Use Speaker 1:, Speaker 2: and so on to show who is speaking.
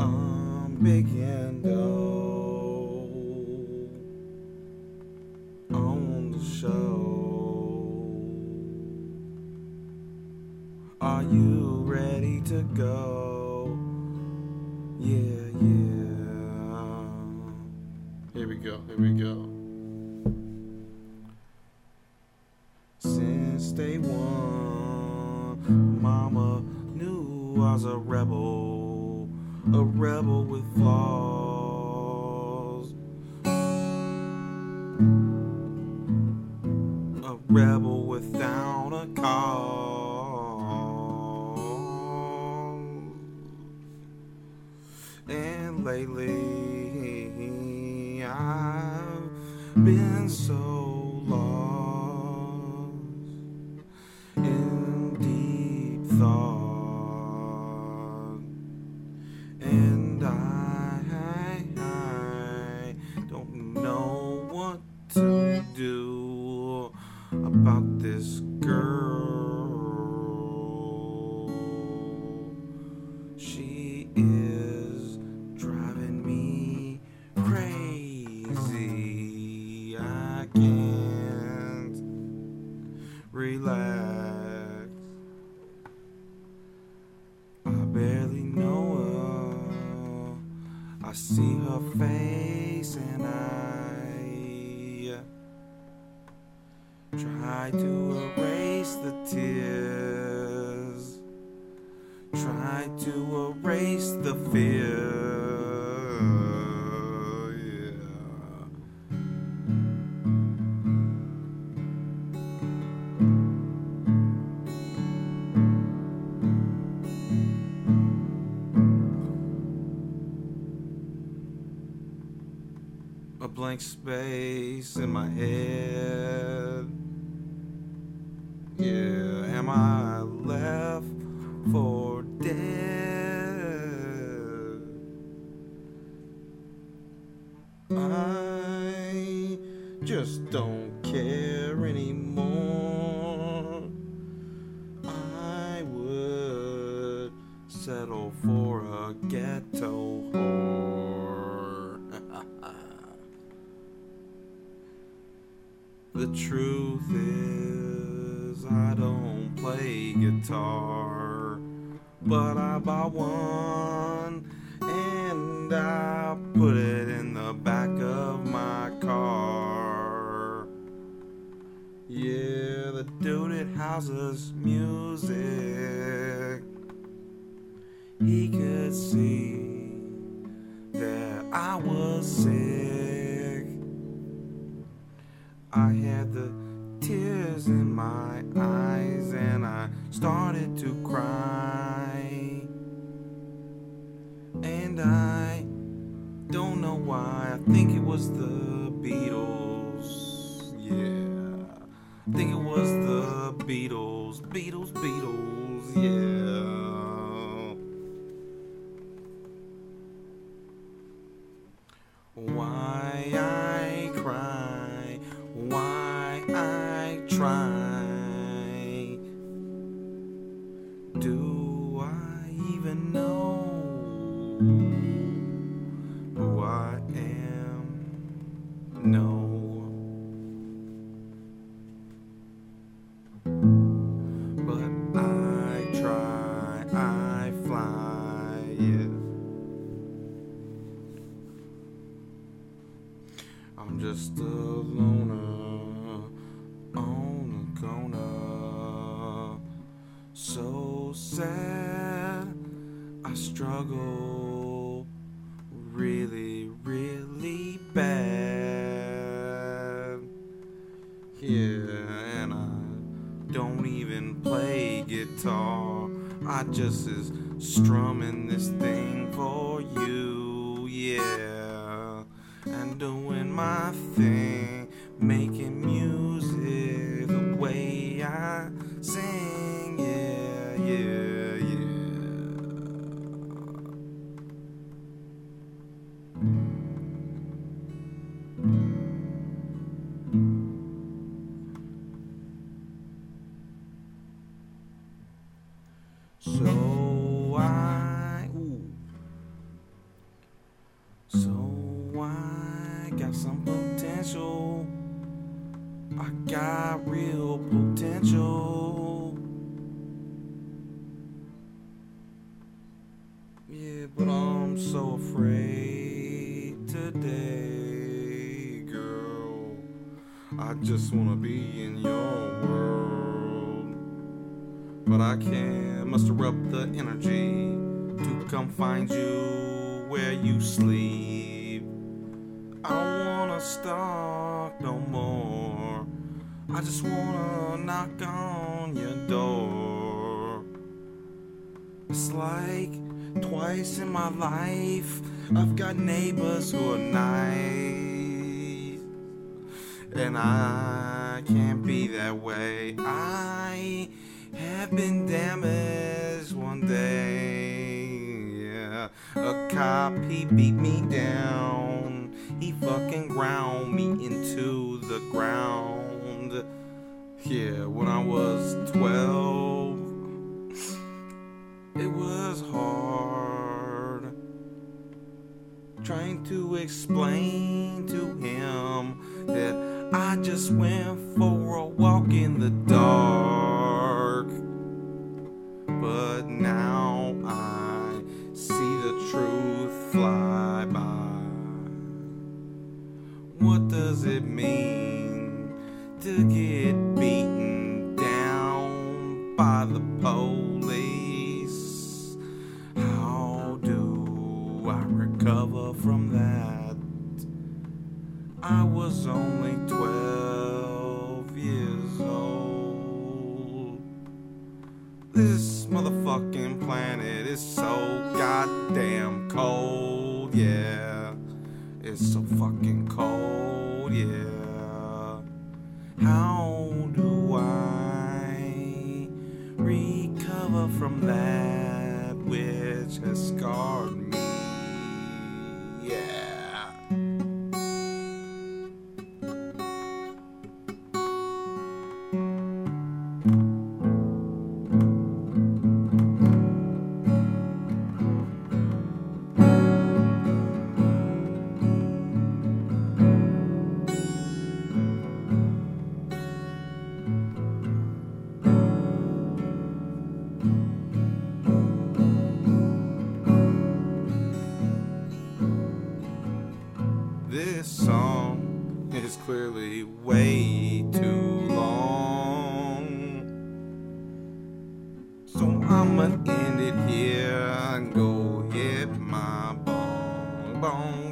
Speaker 1: Um, I'm big and old on the show. Are you ready to go? Yeah, yeah.
Speaker 2: Here we go. Here we go.
Speaker 1: Since day one, Mama knew I was a rebel, a rebel with flaws, a rebel without a cause. And lately, I've been so lost about this girl. To erase the tears. Try to erase the fear. Yeah. a blank space in my head. Yeah, am I left for dead? I just don't care anymore. I would settle for a ghetto whore. The truth is, I don't play guitar, but I bought one and I put it in the back of my car. Yeah, the dude that houses music, he could see that I was sick. I had the tears in my eyes and I started to cry. And I don't know why. I think it was the Beatles. Yeah. I think it was the Beatles. Beatles, Beatles. Sad, I struggle really, really bad. Yeah, and I don't even play guitar. I just is strumming this thing for you, yeah. And doing my thing, making music the way I sing, So I. So I got some potential. I got real potential. Yeah, but I'm so afraid today, girl. I just wanna be in your world. But I can't muster up the energy to come find you where you sleep. I don't wanna stalk no more. I just wanna knock on your door. It's like twice in my life I've got neighbors who are nice. And I can't be that way. I have been damaged one day. Yeah, a cop he beat me down. He fucking ground me into the ground. Yeah, when I was 12, it was hard trying to explain to him that I just went for a walk in the dark. Now I see the truth fly by. What does it mean to get beaten down by the police? How do I recover from that? I was only 12 years old. This motherfucking planet is so goddamn cold, yeah. It's so fucking cold, yeah. How do I recover from that which has scarred me? Yeah. Clearly way too long. So I'ma end it here and go hit my bong, bong.